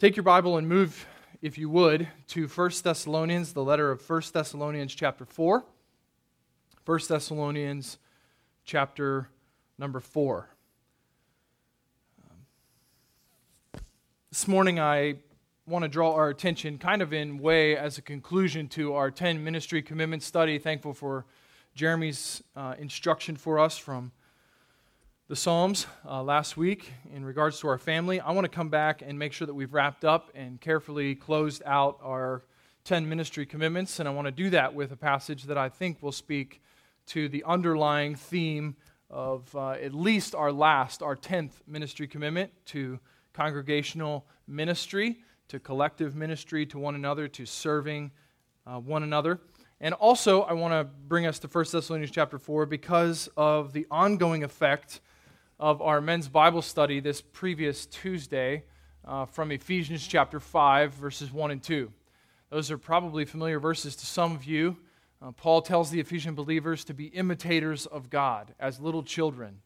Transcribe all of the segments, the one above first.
Take your Bible and move, if you would, to 1 Thessalonians, the letter of 1 Thessalonians chapter 4. 1 Thessalonians chapter number 4. This morning I want to draw our attention kind of in way as a conclusion to our 10 ministry commitment study. Thankful for Jeremy's uh, instruction for us from the Psalms uh, last week in regards to our family. I want to come back and make sure that we've wrapped up and carefully closed out our 10 ministry commitments. And I want to do that with a passage that I think will speak to the underlying theme of uh, at least our last, our 10th ministry commitment to congregational ministry, to collective ministry to one another, to serving uh, one another. And also, I want to bring us to 1 Thessalonians chapter 4 because of the ongoing effect of our men's Bible study this previous Tuesday uh, from Ephesians chapter 5, verses 1 and 2. Those are probably familiar verses to some of you. Uh, Paul tells the Ephesian believers to be imitators of God as little children.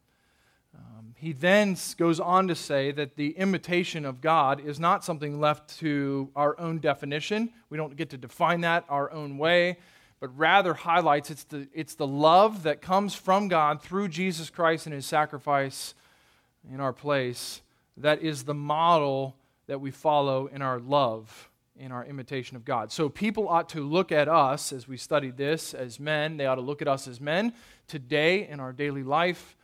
Um, he then goes on to say that the imitation of God is not something left to our own definition. We don't get to define that our own way but rather highlights it's the, it's the love that comes from God through Jesus Christ and his sacrifice in our place that is the model that we follow in our love, in our imitation of God. So people ought to look at us as we study this as men. They ought to look at us as men today in our daily life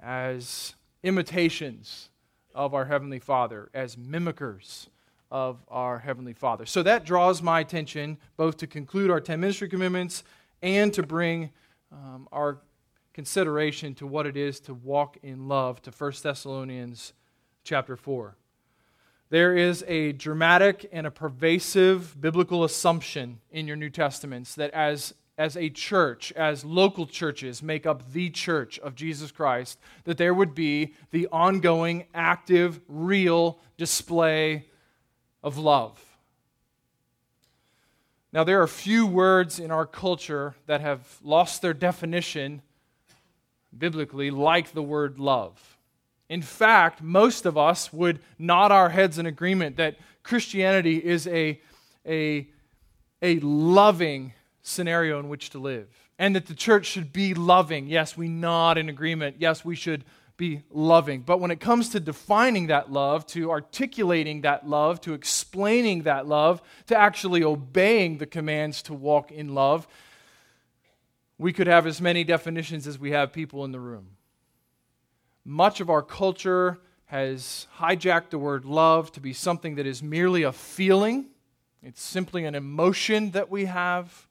as imitations of our Heavenly Father, as mimickers of our Heavenly Father. So that draws my attention both to conclude our 10 ministry commitments and to bring um, our consideration to what it is to walk in love to 1 Thessalonians chapter 4. There is a dramatic and a pervasive biblical assumption in your New Testaments that as, as a church, as local churches make up the church of Jesus Christ, that there would be the ongoing, active, real display of love. Now, there are few words in our culture that have lost their definition biblically like the word love. In fact, most of us would nod our heads in agreement that Christianity is a, a, a loving scenario in which to live, and that the church should be loving. Yes, we nod in agreement. Yes, we should be loving. But when it comes to defining that love, to articulating that love, to explaining that love, to actually obeying the commands to walk in love, we could have as many definitions as we have people in the room. Much of our culture has hijacked the word love to be something that is merely a feeling, it's simply an emotion that we have.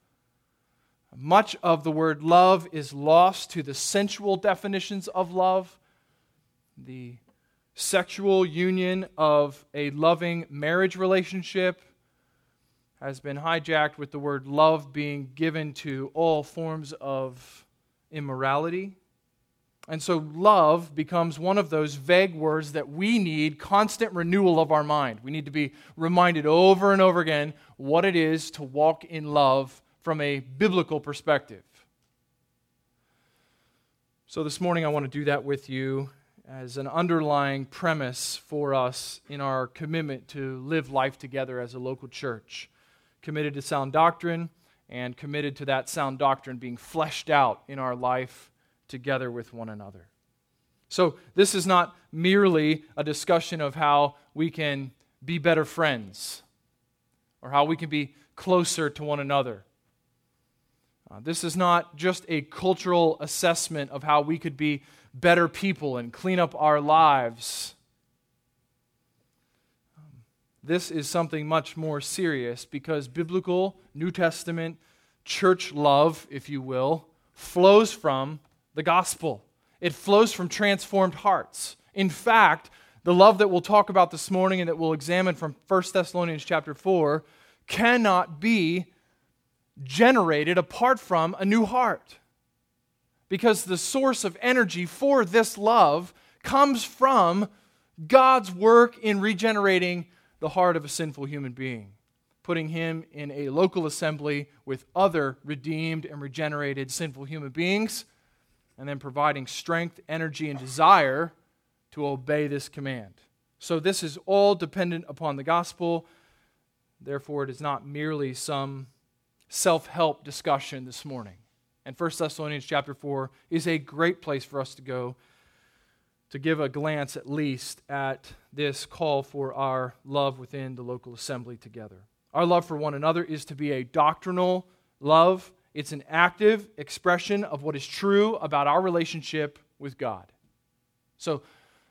Much of the word love is lost to the sensual definitions of love the sexual union of a loving marriage relationship has been hijacked with the word love being given to all forms of immorality. And so, love becomes one of those vague words that we need constant renewal of our mind. We need to be reminded over and over again what it is to walk in love from a biblical perspective. So, this morning I want to do that with you as an underlying premise for us in our commitment to live life together as a local church. Committed to sound doctrine and committed to that sound doctrine being fleshed out in our life together with one another. So, this is not merely a discussion of how we can be better friends or how we can be closer to one another. Uh, this is not just a cultural assessment of how we could be better people and clean up our lives. This is something much more serious because biblical, New Testament, church love, if you will, flows from the gospel. It flows from transformed hearts. In fact, the love that we'll talk about this morning and that we'll examine from 1 Thessalonians chapter 4 cannot be generated apart from a new heart because the source of energy for this love comes from God's work in regenerating the heart of a sinful human being, putting him in a local assembly with other redeemed and regenerated sinful human beings, and then providing strength, energy, and desire to obey this command. So this is all dependent upon the gospel. Therefore, it is not merely some self help discussion this morning. And 1 Thessalonians chapter 4 is a great place for us to go to give a glance at least at this call for our love within the local assembly together. Our love for one another is to be a doctrinal love, it's an active expression of what is true about our relationship with God. So,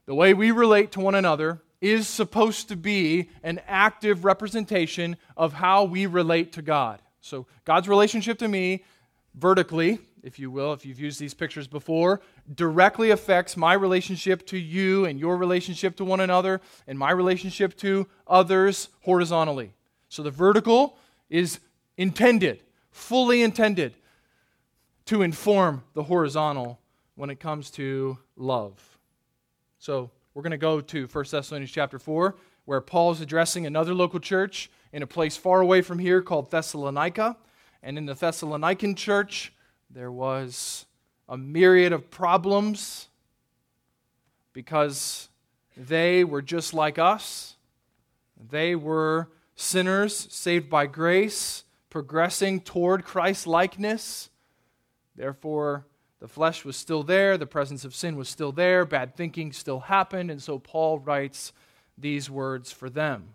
the way we relate to one another is supposed to be an active representation of how we relate to God. So, God's relationship to me, vertically, if you will, if you've used these pictures before, directly affects my relationship to you and your relationship to one another and my relationship to others horizontally. So, the vertical is intended, fully intended, to inform the horizontal when it comes to love. So we're going to go to 1 Thessalonians chapter 4, where Paul is addressing another local church in a place far away from here called Thessalonica. And in the Thessalonican church, there was a myriad of problems because they were just like us. They were sinners saved by grace, progressing toward Christ likeness. Therefore, the flesh was still there, the presence of sin was still there, bad thinking still happened, and so Paul writes these words for them.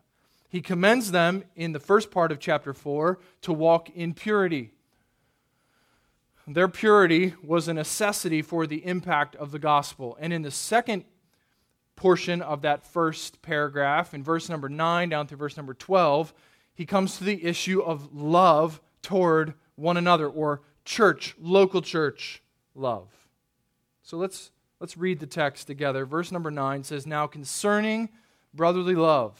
He commends them in the first part of chapter 4 to walk in purity. Their purity was a necessity for the impact of the gospel. And in the second portion of that first paragraph, in verse number 9 down through verse number 12, he comes to the issue of love toward one another, or church, local church love. So let's, let's read the text together. Verse number 9 says, Now concerning brotherly love,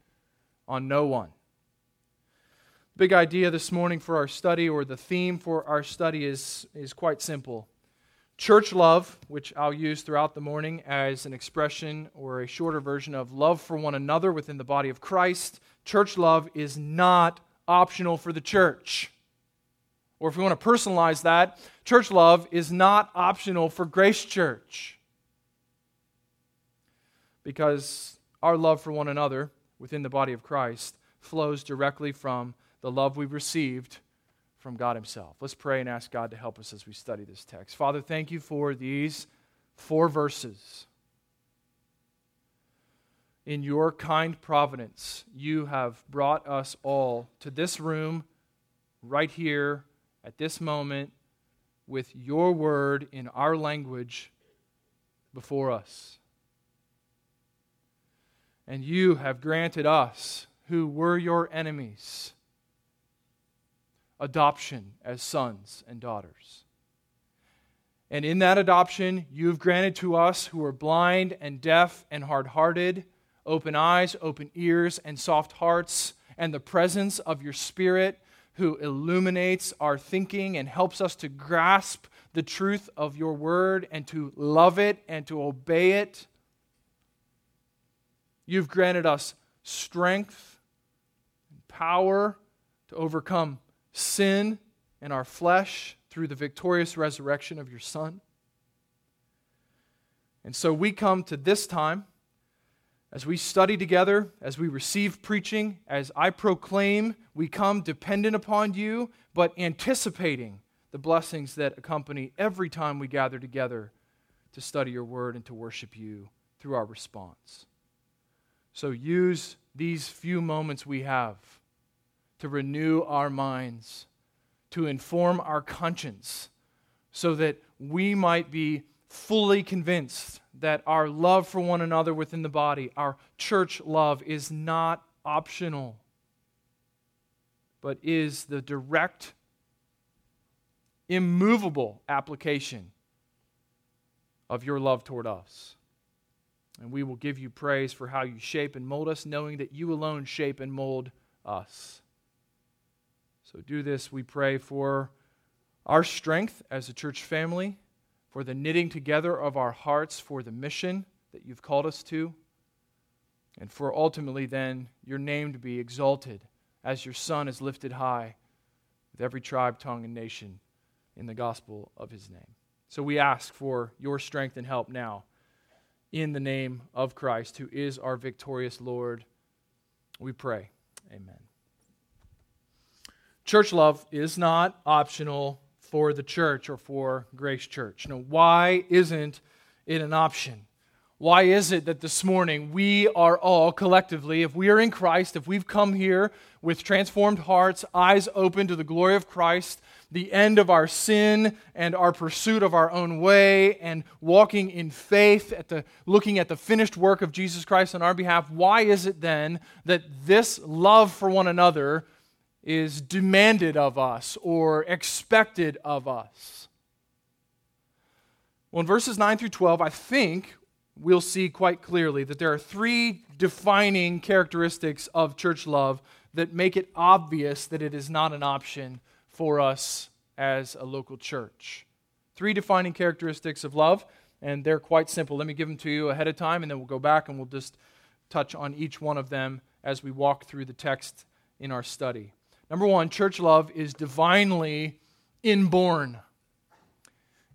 on no one. Big idea this morning for our study, or the theme for our study, is, is quite simple. Church love, which I'll use throughout the morning as an expression or a shorter version of love for one another within the body of Christ, church love is not optional for the church. Or if we want to personalize that, church love is not optional for Grace Church. Because our love for one another within the body of Christ flows directly from the love we've received from God Himself. Let's pray and ask God to help us as we study this text. Father, thank you for these four verses in your kind providence, you have brought us all to this room right here at this moment with your word in our language before us. And you have granted us, who were your enemies, adoption as sons and daughters. And in that adoption, you've granted to us who are blind and deaf and hard hearted open eyes, open ears, and soft hearts, and the presence of your Spirit who illuminates our thinking and helps us to grasp the truth of your word and to love it and to obey it. You've granted us strength and power to overcome sin in our flesh through the victorious resurrection of your Son. And so we come to this time as we study together, as we receive preaching, as I proclaim, we come dependent upon you, but anticipating the blessings that accompany every time we gather together to study your word and to worship you through our response. So use these few moments we have to renew our minds, to inform our conscience, so that we might be fully convinced that our love for one another within the body, our church love, is not optional, but is the direct, immovable application of your love toward us. And we will give you praise for how you shape and mold us, knowing that you alone shape and mold us. So do this, we pray, for our strength as a church family, for the knitting together of our hearts for the mission that you've called us to, and for ultimately then your name to be exalted as your Son is lifted high with every tribe, tongue, and nation in the gospel of his name. So we ask for your strength and help now in the name of Christ, who is our victorious Lord. We pray. Amen. Church love is not optional for the church or for Grace Church. Now, why isn't it an option? Why is it that this morning we are all collectively, if we are in Christ, if we've come here with transformed hearts, eyes open to the glory of Christ, the end of our sin and our pursuit of our own way, and walking in faith, at the, looking at the finished work of Jesus Christ on our behalf, why is it then that this love for one another is demanded of us or expected of us. Well, in verses 9 through 12, I think we'll see quite clearly that there are three defining characteristics of church love that make it obvious that it is not an option for us as a local church. Three defining characteristics of love, and they're quite simple. Let me give them to you ahead of time, and then we'll go back and we'll just touch on each one of them as we walk through the text in our study. Number one, church love is divinely inborn.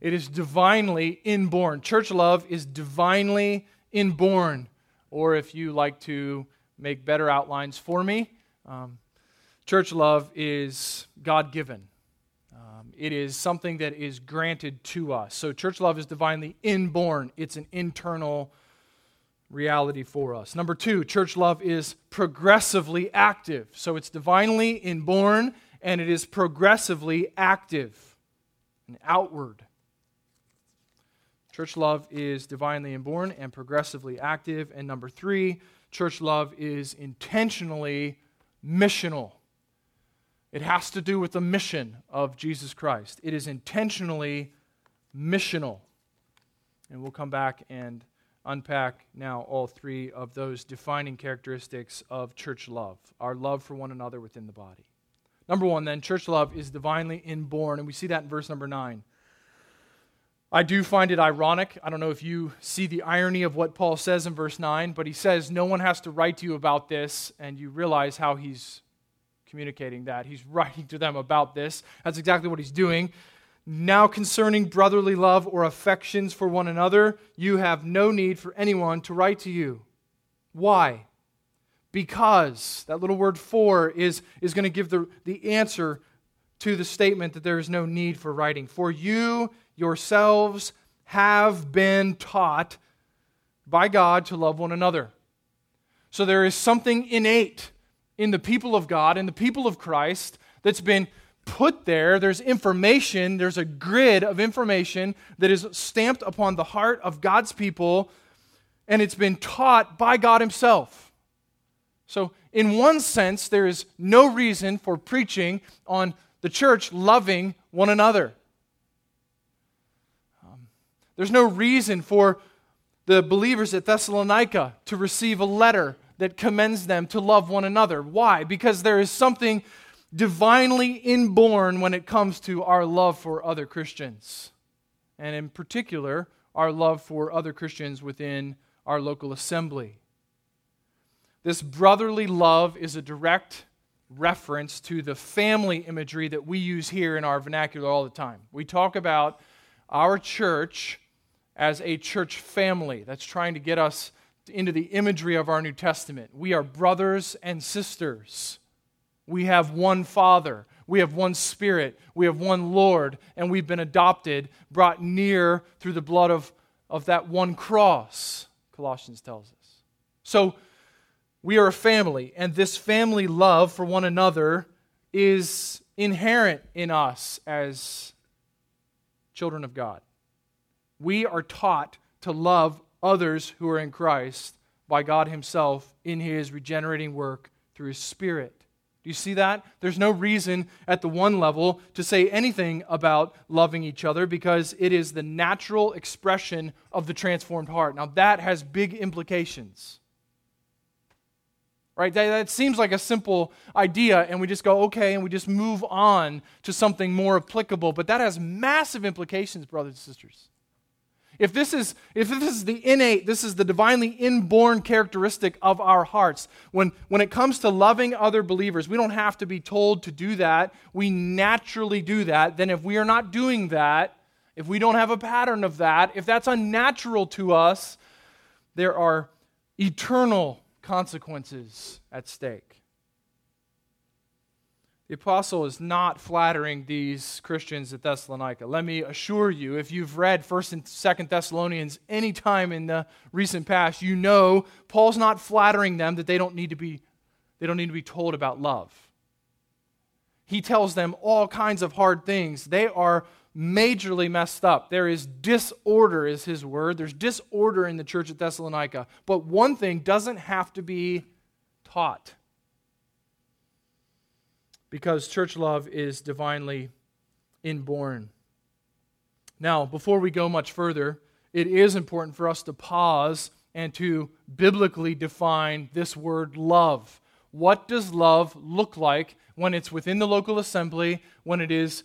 It is divinely inborn. Church love is divinely inborn. Or if you like to make better outlines for me, um, church love is God given. Um, it is something that is granted to us. So, church love is divinely inborn, it's an internal reality for us. Number two, church love is progressively active. So it's divinely inborn and it is progressively active and outward. Church love is divinely inborn and progressively active. And number three, church love is intentionally missional. It has to do with the mission of Jesus Christ. It is intentionally missional. And we'll come back and unpack now all three of those defining characteristics of church love our love for one another within the body. Number one, then, church love is divinely inborn, and we see that in verse number nine. I do find it ironic. I don't know if you see the irony of what Paul says in verse 9, but he says, No one has to write to you about this, and you realize how he's communicating that. He's writing to them about this. That's exactly what he's doing. Now, concerning brotherly love or affections for one another, you have no need for anyone to write to you. Why? Because, that little word for is, is going to give the, the answer to the statement that there is no need for writing. For you yourselves have been taught by God to love one another. So there is something innate in the people of God in the people of Christ that's been put there, there's information, there's a grid of information that is stamped upon the heart of God's people, and it's been taught by God Himself. So, in one sense, there is no reason for preaching on the church loving one another. Um, there's no reason for the believers at Thessalonica to receive a letter that commends them to love one another. Why? Because there is something divinely inborn when it comes to our love for other Christians, and in particular, our love for other Christians within our local assembly. This brotherly love is a direct reference to the family imagery that we use here in our vernacular all the time. We talk about our church as a church family that's trying to get us into the imagery of our New Testament. We are brothers and sisters. We have one Father. We have one Spirit. We have one Lord. And we've been adopted, brought near through the blood of, of that one cross, Colossians tells us. So we are a family, and this family love for one another is inherent in us as children of God. We are taught to love others who are in Christ by God Himself in His regenerating work through His Spirit. Do you see that? There's no reason at the one level to say anything about loving each other because it is the natural expression of the transformed heart. Now, that has big implications. Right? That, that, seems like a simple idea, and we just go, okay, and we just move on to something more applicable. But that has massive implications, brothers and sisters. If this is if this is the innate, this is the divinely inborn characteristic of our hearts. When when it comes to loving other believers, we don't have to be told to do that. We naturally do that. Then if we are not doing that, if we don't have a pattern of that, if that's unnatural to us, there are eternal consequences at stake. The apostle is not flattering these Christians at Thessalonica. Let me assure you, if you've read 1st and 2nd Thessalonians any time in the recent past, you know Paul's not flattering them that they don't need to be they don't need to be told about love. He tells them all kinds of hard things. They are majorly messed up. There is disorder is his word. There's disorder in the church at Thessalonica. But one thing doesn't have to be taught because church love is divinely inborn. Now, before we go much further, it is important for us to pause and to biblically define this word love. What does love look like when it's within the local assembly, when it is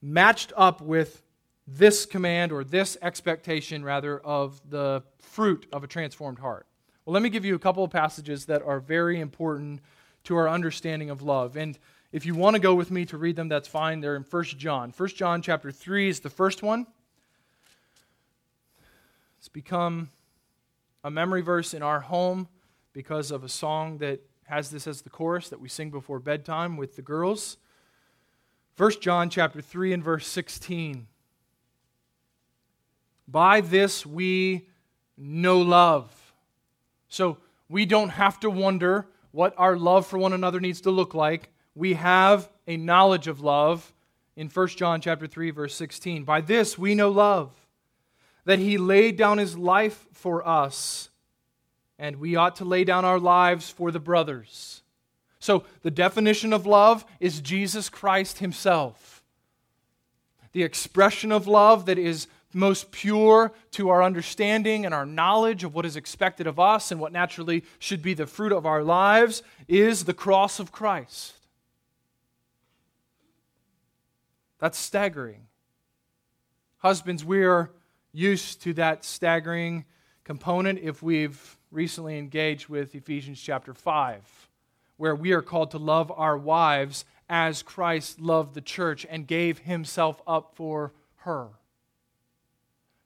matched up with this command or this expectation, rather, of the fruit of a transformed heart? Well, let me give you a couple of passages that are very important to our understanding of love. And if you want to go with me to read them, that's fine. They're in 1 John. 1 John chapter 3 is the first one. It's become a memory verse in our home because of a song that has this as the chorus that we sing before bedtime with the girls. 1 John chapter 3 and verse 16. By this we know love. So we don't have to wonder what our love for one another needs to look like we have a knowledge of love in 1 John chapter 3 verse 16. By this we know love, that he laid down his life for us, and we ought to lay down our lives for the brothers. So the definition of love is Jesus Christ himself. The expression of love that is most pure to our understanding and our knowledge of what is expected of us and what naturally should be the fruit of our lives is the cross of Christ. That's staggering. Husbands, we are used to that staggering component if we've recently engaged with Ephesians chapter 5, where we are called to love our wives as Christ loved the church and gave himself up for her.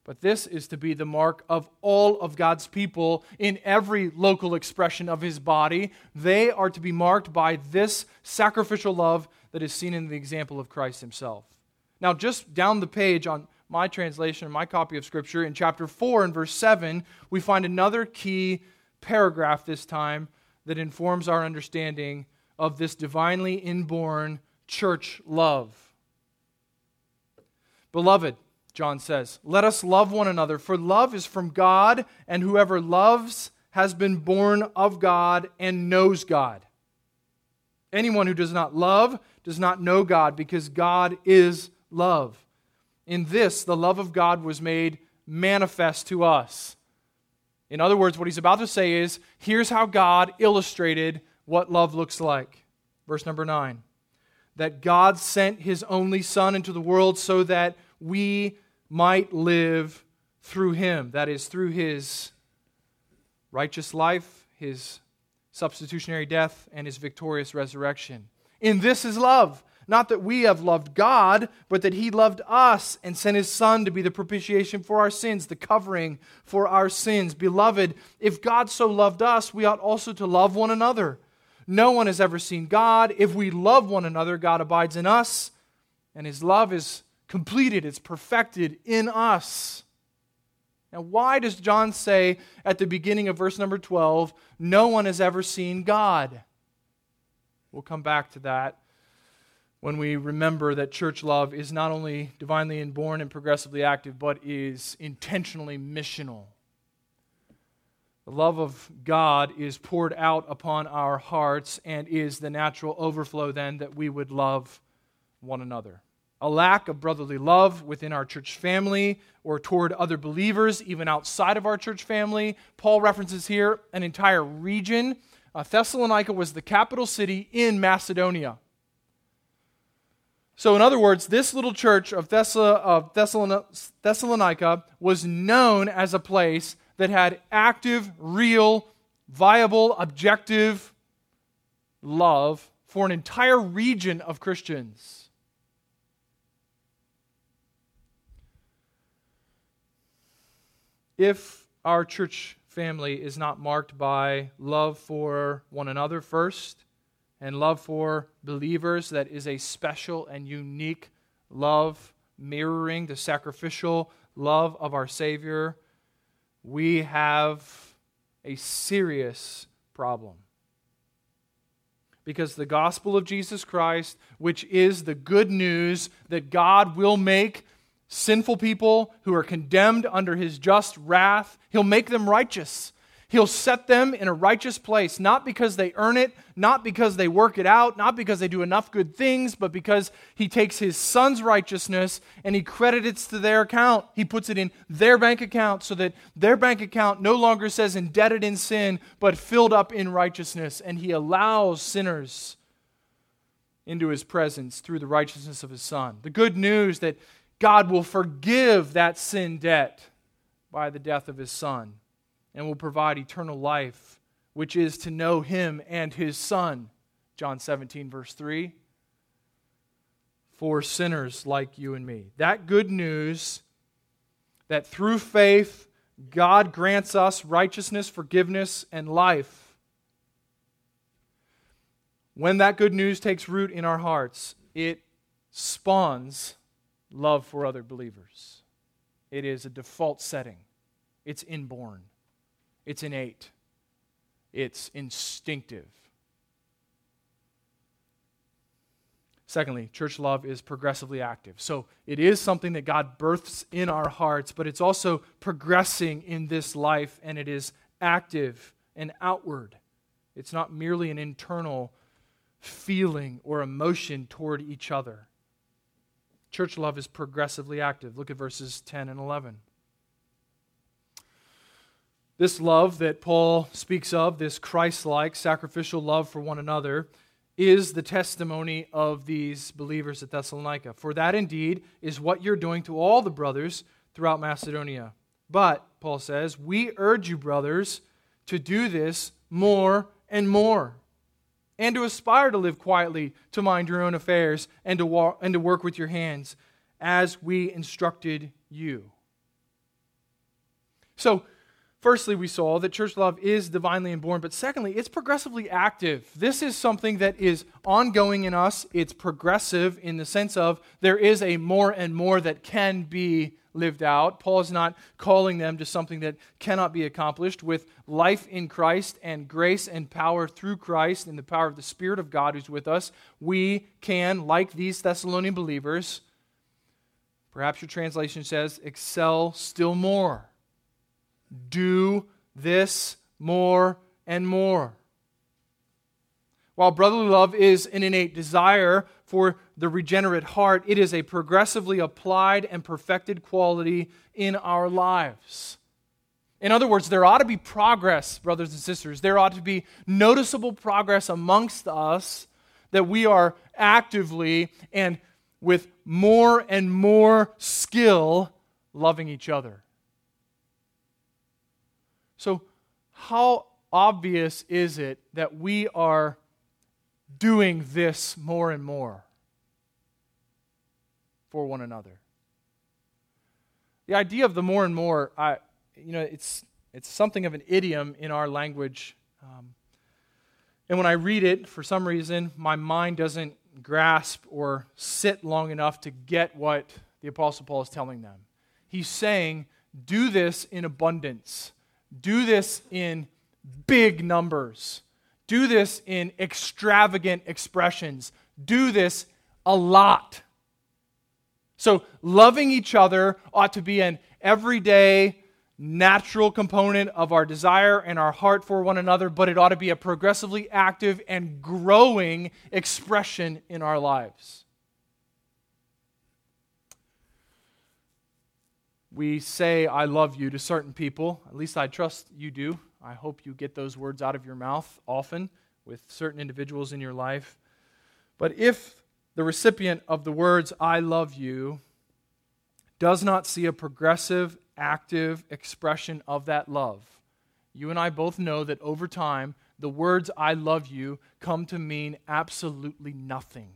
But this is to be the mark of all of God's people in every local expression of his body. They are to be marked by this sacrificial love that is seen in the example of Christ himself. Now, just down the page on my translation, my copy of Scripture, in chapter 4 and verse 7, we find another key paragraph this time that informs our understanding of this divinely inborn church love. Beloved, John says, let us love one another, for love is from God, and whoever loves has been born of God and knows God. Anyone who does not love does not know God, because God is love. In this, the love of God was made manifest to us. In other words, what he's about to say is here's how God illustrated what love looks like. Verse number 9 that God sent his only Son into the world so that we might live through him. That is, through his righteous life, his substitutionary death, and his victorious resurrection. In this is love. Not that we have loved God, but that he loved us and sent his Son to be the propitiation for our sins, the covering for our sins. Beloved, if God so loved us, we ought also to love one another. No one has ever seen God. If we love one another, God abides in us, and his love is completed, it's perfected in us. Now, why does John say at the beginning of verse number 12, no one has ever seen God? We'll come back to that when we remember that church love is not only divinely inborn and progressively active, but is intentionally missional. The love of God is poured out upon our hearts and is the natural overflow then that we would love one another. A lack of brotherly love within our church family or toward other believers, even outside of our church family. Paul references here an entire region. Uh, Thessalonica was the capital city in Macedonia. So, in other words, this little church of, Thessalonica was known as a place that had active, real, viable, objective love for an entire region of Christians. If our church family is not marked by love for one another first, and love for believers that is a special and unique love mirroring the sacrificial love of our Savior, we have a serious problem. Because the gospel of Jesus Christ, which is the good news that God will make sinful people who are condemned under his just wrath, he'll make them righteous. He'll set them in a righteous place, not because they earn it, not because they work it out, not because they do enough good things, but because He takes His Son's righteousness and He credits it to their account. He puts it in their bank account so that their bank account no longer says indebted in sin, but filled up in righteousness. And He allows sinners into His presence through the righteousness of His Son. The good news that God will forgive that sin debt by the death of His Son and will provide eternal life, which is to know him and his Son. John 17, verse 3. For sinners like you and me. That good news that through faith, God grants us righteousness, forgiveness, and life. When that good news takes root in our hearts, it spawns love for other believers. It is a default setting, it's inborn. It's innate, it's instinctive. Secondly, church love is progressively active. So it is something that God births in our hearts, but it's also progressing in this life, and it is active and outward. It's not merely an internal feeling or emotion toward each other. Church love is progressively active. Look at verses 10 and 11. This love that Paul speaks of, this Christ like sacrificial love for one another, is the testimony of these believers at Thessalonica. For that indeed is what you're doing to all the brothers throughout Macedonia. But, Paul says, we urge you, brothers, to do this more and more, and to aspire to live quietly, to mind your own affairs, and to, wa- and to work with your hands, as we instructed you. So, Firstly, we saw that church love is divinely inborn, but secondly, it's progressively active. This is something that is ongoing in us. It's progressive in the sense of there is a more and more that can be lived out. Paul is not calling them to something that cannot be accomplished with life in Christ and grace and power through Christ and the power of the Spirit of God who's with us. We can, like these Thessalonian believers, perhaps your translation says, excel still more do this more and more. While brotherly love is an innate desire for the regenerate heart, it is a progressively applied and perfected quality in our lives. In other words, there ought to be progress, brothers and sisters. There ought to be noticeable progress amongst us that we are actively and with more and more skill loving each other. So, how obvious is it that we are doing this more and more for one another? The idea of the more and more, I, you know, it's, it's something of an idiom in our language. Um, and when I read it, for some reason, my mind doesn't grasp or sit long enough to get what the Apostle Paul is telling them. He's saying, do this in abundance. Do this in big numbers. Do this in extravagant expressions. Do this a lot. So, loving each other ought to be an everyday, natural component of our desire and our heart for one another, but it ought to be a progressively active and growing expression in our lives. We say, I love you to certain people. At least I trust you do. I hope you get those words out of your mouth often with certain individuals in your life. But if the recipient of the words, I love you, does not see a progressive active expression of that love. You and I both know that over time, the words I love you come to mean absolutely nothing.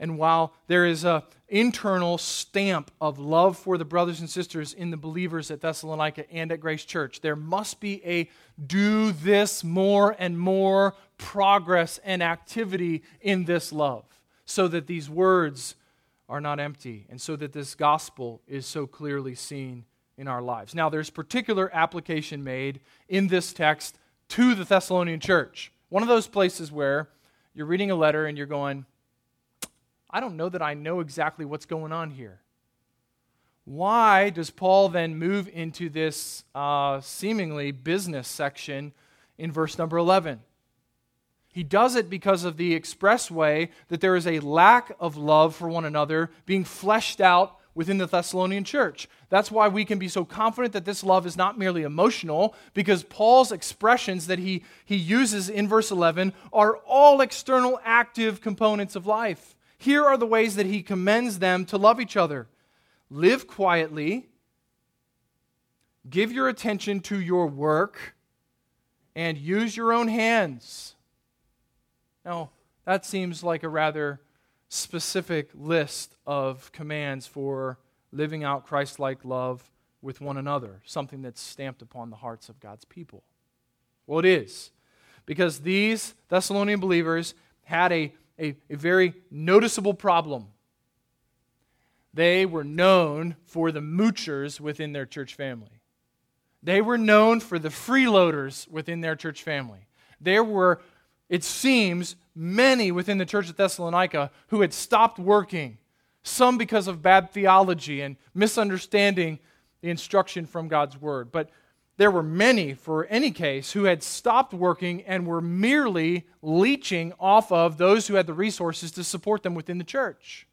And while there is an internal stamp of love for the brothers and sisters in the believers at Thessalonica and at Grace Church, there must be a do this more and more progress and activity in this love so that these words are not empty, and so that this gospel is so clearly seen in our lives. Now, there's particular application made in this text to the Thessalonian church. One of those places where you're reading a letter and you're going, I don't know that I know exactly what's going on here. Why does Paul then move into this uh, seemingly business section in verse number 11? He does it because of the express way that there is a lack of love for one another being fleshed out within the Thessalonian church. That's why we can be so confident that this love is not merely emotional, because Paul's expressions that he, he uses in verse 11 are all external active components of life. Here are the ways that he commends them to love each other. Live quietly, give your attention to your work, and use your own hands. Now, that seems like a rather specific list of commands for living out Christ like love with one another, something that's stamped upon the hearts of God's people. Well, it is, because these Thessalonian believers had a, a, a very noticeable problem. They were known for the moochers within their church family. They were known for the freeloaders within their church family. There were it seems, many within the church of Thessalonica who had stopped working, some because of bad theology and misunderstanding the instruction from God's word. But there were many, for any case, who had stopped working and were merely leeching off of those who had the resources to support them within the church.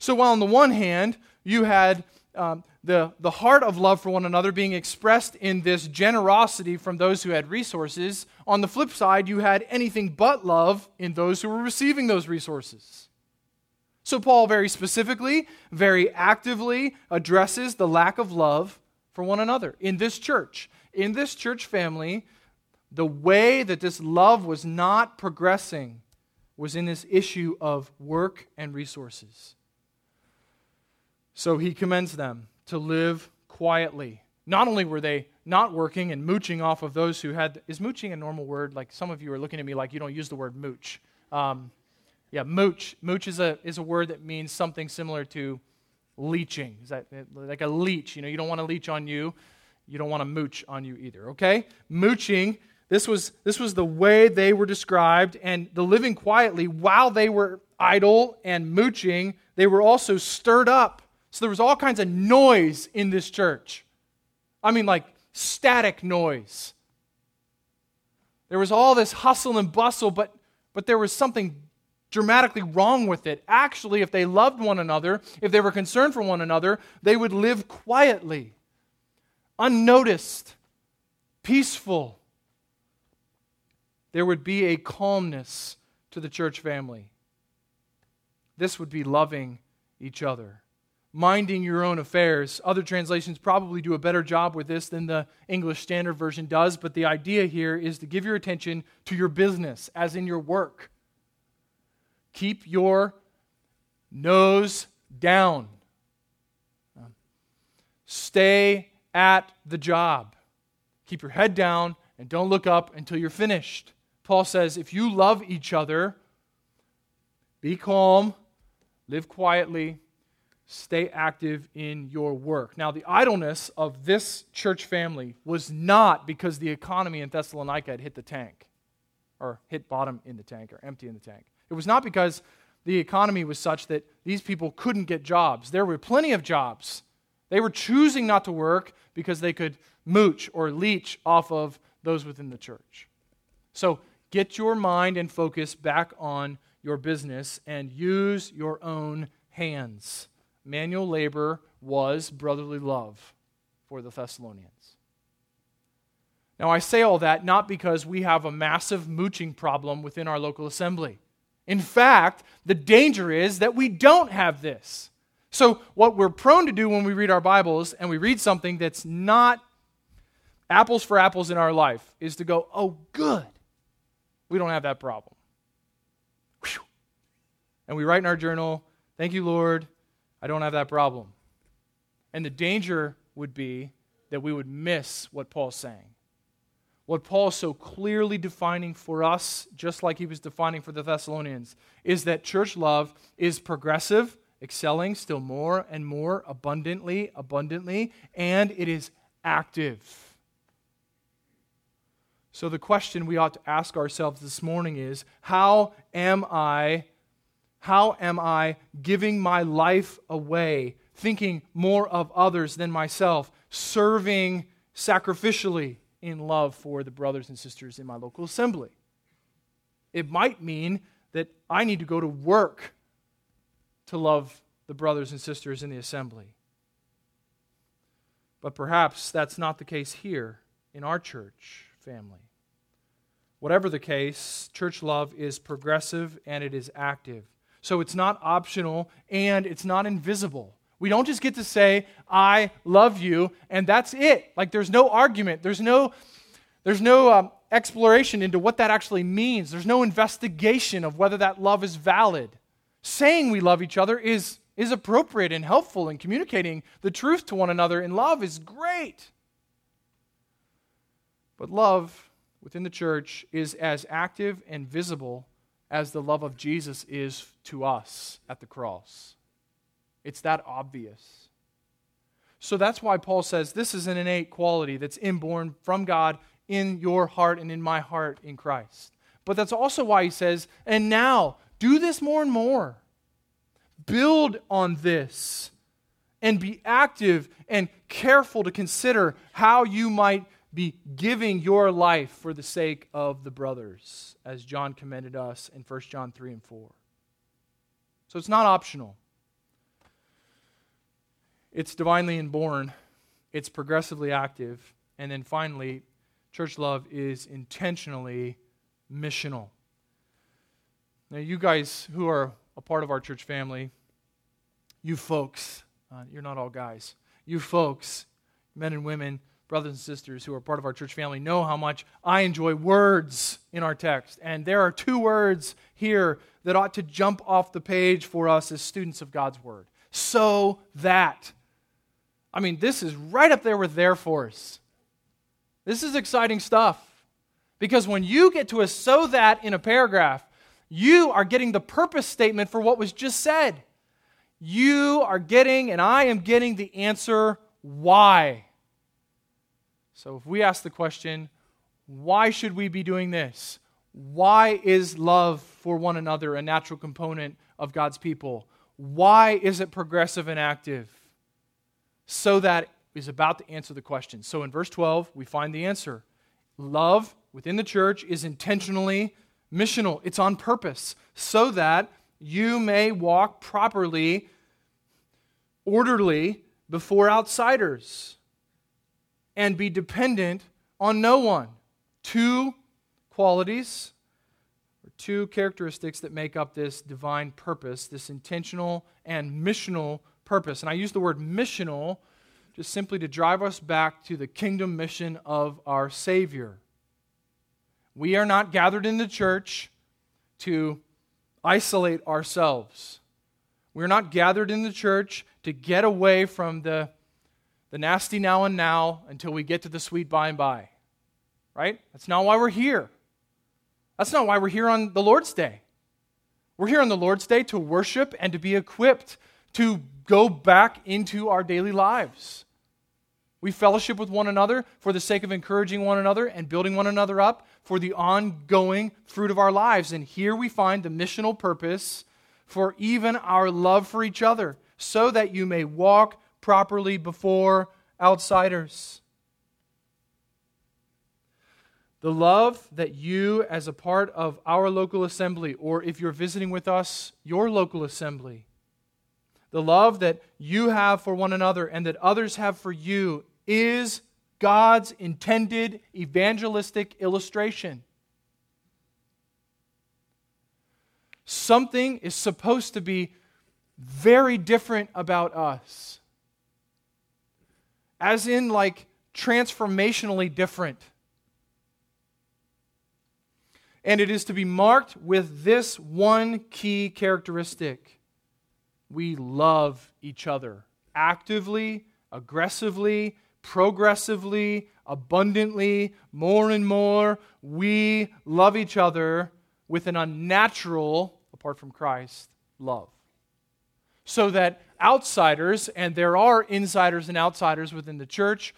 So, while on the one hand, you had um, the, the heart of love for one another being expressed in this generosity from those who had resources. On the flip side, you had anything but love in those who were receiving those resources. So, Paul very specifically, very actively addresses the lack of love for one another in this church. In this church family, the way that this love was not progressing was in this issue of work and resources. So he commends them to live quietly. Not only were they not working and mooching off of those who had. Is mooching a normal word? Like some of you are looking at me like you don't use the word mooch. Um, yeah, mooch. Mooch is a, is a word that means something similar to leeching. Is that like a leech? You know, you don't want to leech on you. You don't want to mooch on you either, okay? Mooching, this was, this was the way they were described, and the living quietly while they were idle and mooching, they were also stirred up so there was all kinds of noise in this church. I mean, like static noise. There was all this hustle and bustle, but, but there was something dramatically wrong with it. Actually, if they loved one another, if they were concerned for one another, they would live quietly, unnoticed, peaceful. There would be a calmness to the church family. This would be loving each other minding your own affairs. Other translations probably do a better job with this than the English Standard Version does, but the idea here is to give your attention to your business, as in your work. Keep your nose down. Stay at the job. Keep your head down and don't look up until you're finished. Paul says if you love each other, be calm, live quietly, stay active in your work. Now, the idleness of this church family was not because the economy in Thessalonica had hit the tank or hit bottom in the tank or empty in the tank. It was not because the economy was such that these people couldn't get jobs. There were plenty of jobs They were choosing not to work because they could mooch or leech off of those within the church. So get your mind and focus back on your business and use your own hands. Manual labor was brotherly love for the Thessalonians. Now, I say all that not because we have a massive mooching problem within our local assembly. In fact, the danger is that we don't have this. So, what we're prone to do when we read our Bibles and we read something that's not apples for apples in our life is to go, oh, good. We don't have that problem. Whew. And we write in our journal, thank you, Lord, I don't have that problem. And the danger would be that we would miss what Paul's saying what Paul is so clearly defining for us, just like he was defining for the Thessalonians, is that church love is progressive, excelling still more and more abundantly, abundantly, and it is active. So the question we ought to ask ourselves this morning is how am I how am I giving my life away, thinking more of others than myself, serving sacrificially? In love for the brothers and sisters in my local assembly. It might mean that I need to go to work to love the brothers and sisters in the assembly. But perhaps that's not the case here in our church family. Whatever the case, church love is progressive and it is active. So it's not optional and it's not invisible. We don't just get to say, I love you, and that's it. Like there's no argument, there's no, there's no um, exploration into what that actually means, there's no investigation of whether that love is valid. Saying we love each other is, is appropriate and helpful in communicating the truth to one another, and love is great. But love within the church is as active and visible as the love of Jesus is to us at the cross. It's that obvious. So that's why Paul says this is an innate quality that's inborn from God in your heart and in my heart in Christ. But that's also why he says, and now do this more and more. Build on this and be active and careful to consider how you might be giving your life for the sake of the brothers, as John commended us in 1 John 3 and 4. So it's not optional. It's divinely inborn, it's progressively active, and then finally, church love is intentionally missional. Now, you guys who are a part of our church family, you folks, uh, you're not all guys, you folks, men and women, brothers and sisters who are part of our church family, know how much I enjoy words in our text. And there are two words here that ought to jump off the page for us as students of God's Word. So that. I mean, this is right up there with their force. This is exciting stuff. Because when you get to a so that in a paragraph, you are getting the purpose statement for what was just said. You are getting, and I am getting the answer why. So if we ask the question, why should we be doing this? Why is love for one another a natural component of God's people? Why is it progressive and active? So that is about to answer the question. So in verse 12, we find the answer. Love within the church is intentionally missional, it's on purpose, so that you may walk properly, orderly before outsiders, and be dependent on no one. Two qualities or two characteristics that make up this divine purpose, this intentional and missional purpose. And I use the word missional just simply to drive us back to the kingdom mission of our Savior. We are not gathered in the church to isolate ourselves. We're not gathered in the church to get away from the, the nasty now and now until we get to the sweet by and by. Right? That's not why we're here. That's not why we're here on the Lord's Day. We're here on the Lord's Day to worship and to be equipped to go back into our daily lives. We fellowship with one another for the sake of encouraging one another and building one another up for the ongoing fruit of our lives. And here we find the missional purpose for even our love for each other, so that you may walk properly before outsiders. The love that you, as a part of our local assembly, or if you're visiting with us, your local assembly, the love that you have for one another and that others have for you is God's intended evangelistic illustration. Something is supposed to be very different about us. As in, like, transformationally different. And it is to be marked with this one key characteristic we love each other actively, aggressively, progressively, abundantly, more and more. We love each other with an unnatural, apart from Christ, love. So that outsiders, and there are insiders and outsiders within the church,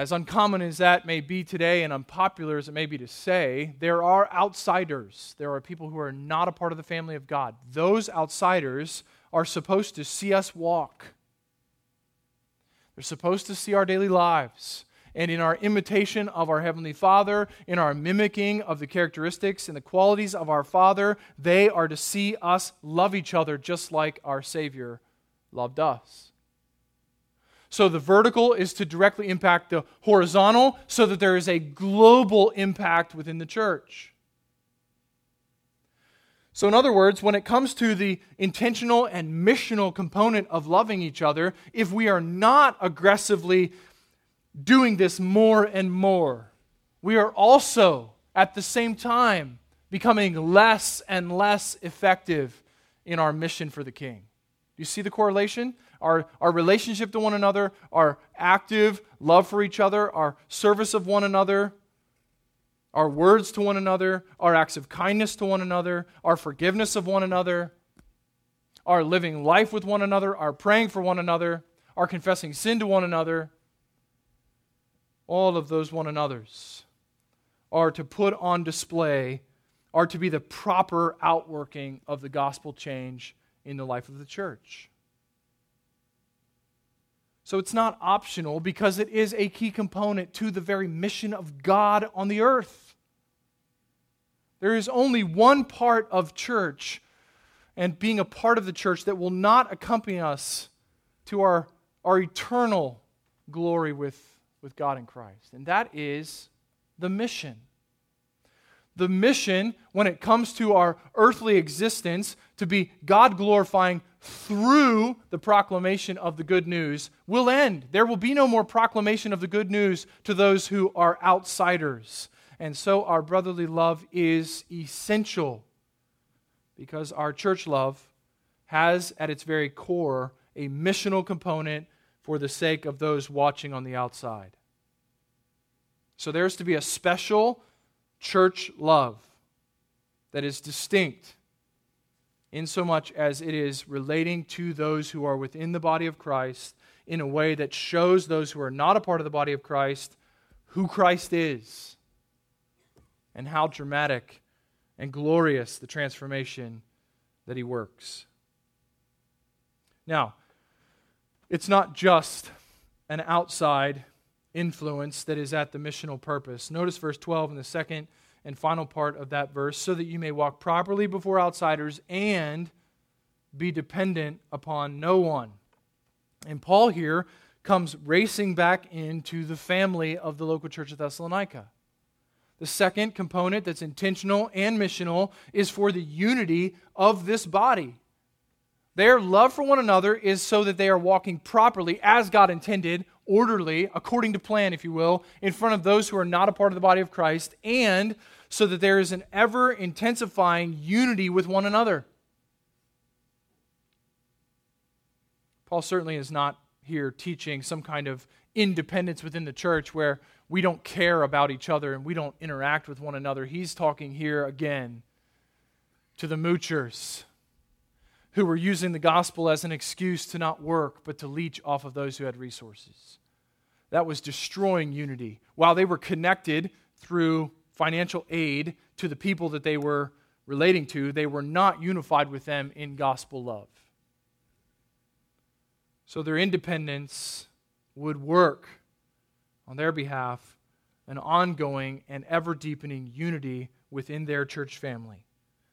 as uncommon as that may be today and unpopular as it may be to say, there are outsiders. There are people who are not a part of the family of God. Those outsiders are supposed to see us walk. They're supposed to see our daily lives. And in our imitation of our Heavenly Father, in our mimicking of the characteristics and the qualities of our Father, they are to see us love each other just like our Savior loved us. So the vertical is to directly impact the horizontal so that there is a global impact within the church. So, in other words, when it comes to the intentional and missional component of loving each other, if we are not aggressively doing this more and more, we are also at the same time becoming less and less effective in our mission for the King. Do you see the correlation? Our, our relationship to one another, our active love for each other, our service of one another, our words to one another, our acts of kindness to one another, our forgiveness of one another, our living life with one another, our praying for one another, our confessing sin to one another, all of those one another's are to put on display, are to be the proper outworking of the gospel change in the life of the church. So it's not optional because it is a key component to the very mission of God on the earth. There is only one part of church and being a part of the church that will not accompany us to our, our eternal glory with, with God in Christ, and that is the mission. The mission, when it comes to our earthly existence, to be God glorifying through the proclamation of the good news will end. There will be no more proclamation of the good news to those who are outsiders. And so our brotherly love is essential because our church love has at its very core a missional component for the sake of those watching on the outside. So there's to be a special church love that is distinct insomuch as it is relating to those who are within the body of Christ in a way that shows those who are not a part of the body of Christ who Christ is and how dramatic and glorious the transformation that he works. Now, it's not just an outside influence that is at the missional purpose. Notice verse 12 in the second and final part of that verse so that you may walk properly before outsiders and be dependent upon no one. And Paul here comes racing back into the family of the local church of Thessalonica. The second component that's intentional and missional is for the unity of this body. Their love for one another is so that they are walking properly as God intended, orderly, according to plan, if you will, in front of those who are not a part of the body of Christ, and so that there is an ever intensifying unity with one another. Paul certainly is not here teaching some kind of independence within the church where we don't care about each other and we don't interact with one another. He's talking here again to the moochers who were using the gospel as an excuse to not work, but to leech off of those who had resources. That was destroying unity. While they were connected through financial aid to the people that they were relating to, they were not unified with them in gospel love. so their independence would work on their behalf an ongoing and ever deepening unity within their church family.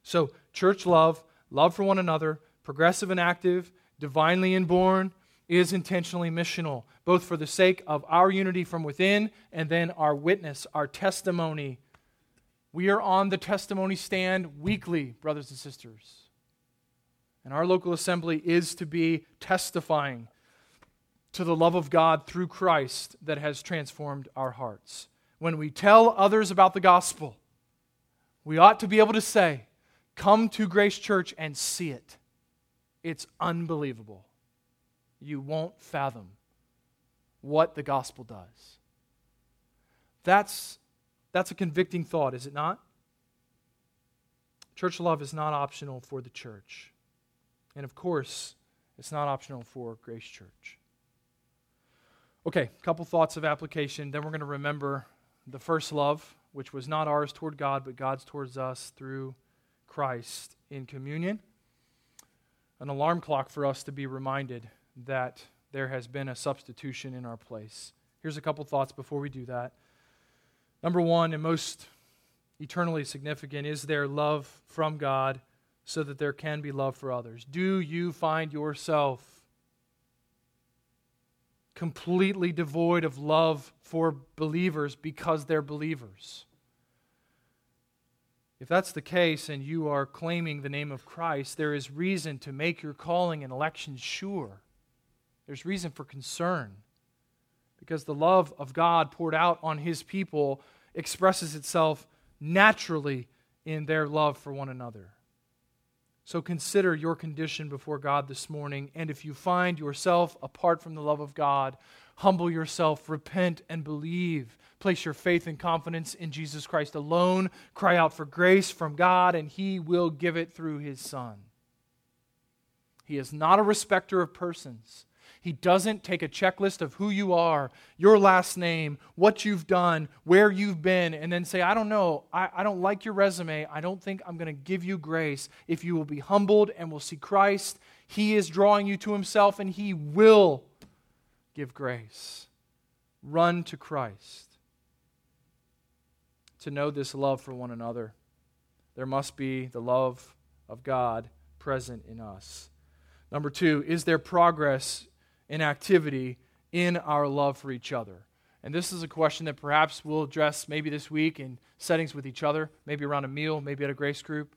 So, church love, love for one another, progressive and active, divinely inborn, is intentionally missional, both for the sake of our unity from within and then our witness, our testimony. We are on the testimony stand weekly, brothers and sisters. And our local assembly is to be testifying to the love of God through Christ that has transformed our hearts. When we tell others about the gospel, we ought to be able to say, Come to Grace Church and see it. It's unbelievable. You won't fathom what the gospel does. That's, that's a convicting thought, is it not? Church love is not optional for the church. And of course, it's not optional for Grace Church. Okay, a couple thoughts of application. Then we're going to remember the first love, which was not ours toward God, but God's towards us through Christ in communion. An alarm clock for us to be reminded that there has been a substitution in our place. Here's a couple thoughts before we do that. Number one, and most eternally significant, is there love from God so that there can be love for others? Do you find yourself completely devoid of love for believers because they're believers? If that's the case and you are claiming the name of Christ, there is reason to make your calling and election sure. There's reason for concern because the love of God poured out on his people expresses itself naturally in their love for one another. So consider your condition before God this morning. And if you find yourself apart from the love of God, humble yourself, repent, and believe. Place your faith and confidence in Jesus Christ alone. Cry out for grace from God, and He will give it through His Son. He is not a respecter of persons. He doesn't take a checklist of who you are, your last name, what you've done, where you've been, and then say, I don't know, I, I don't like your resume. I don't think I'm going to give you grace. If you will be humbled and will see Christ, He is drawing you to Himself and He will give grace. Run to Christ. To know this love for one another, there must be the love of God present in us. Number two, is there progress in activity in our love for each other? And this is a question that perhaps we'll address maybe this week in settings with each other, maybe around a meal, maybe at a grace group,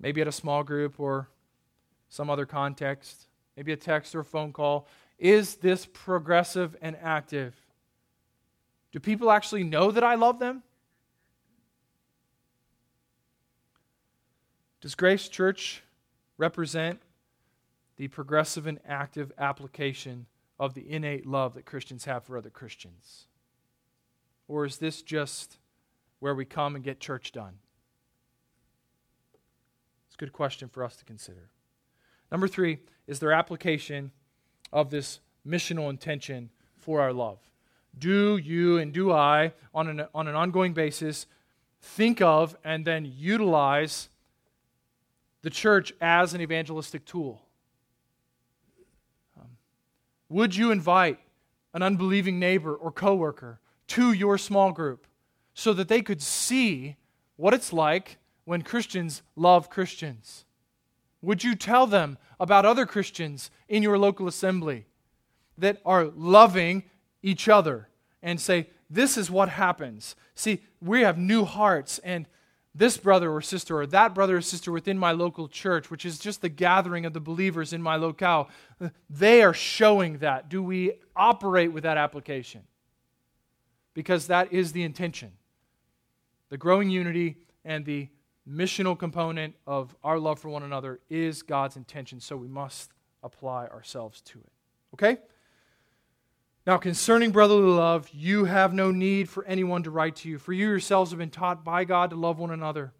maybe at a small group or some other context, maybe a text or a phone call. Is this progressive and active? Do people actually know that I love them? Does Grace Church represent the progressive and active application of the innate love that Christians have for other Christians? Or is this just where we come and get church done? It's a good question for us to consider. Number three is there application of this missional intention for our love. Do you and do I, on an, on an ongoing basis, think of and then utilize the church as an evangelistic tool? Would you invite an unbelieving neighbor or coworker to your small group so that they could see what it's like when Christians love Christians? Would you tell them about other Christians in your local assembly that are loving each other and say, This is what happens? See, we have new hearts, and this brother or sister or that brother or sister within my local church, which is just the gathering of the believers in my locale, they are showing that. Do we operate with that application? Because that is the intention. The growing unity and the missional component of our love for one another is God's intention, so we must apply ourselves to it. Okay? Now, concerning brotherly love, you have no need for anyone to write to you, for you yourselves have been taught by God to love one another.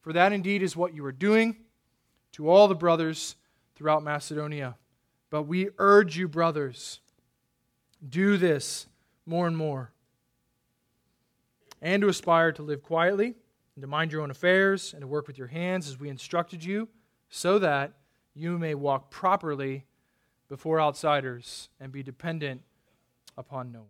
For that indeed is what you are doing to all the brothers throughout Macedonia. But we urge you, brothers, do this more and more, and to aspire to live quietly, and to mind your own affairs, and to work with your hands as we instructed you, so that you may walk properly before outsiders and be dependent upon no one.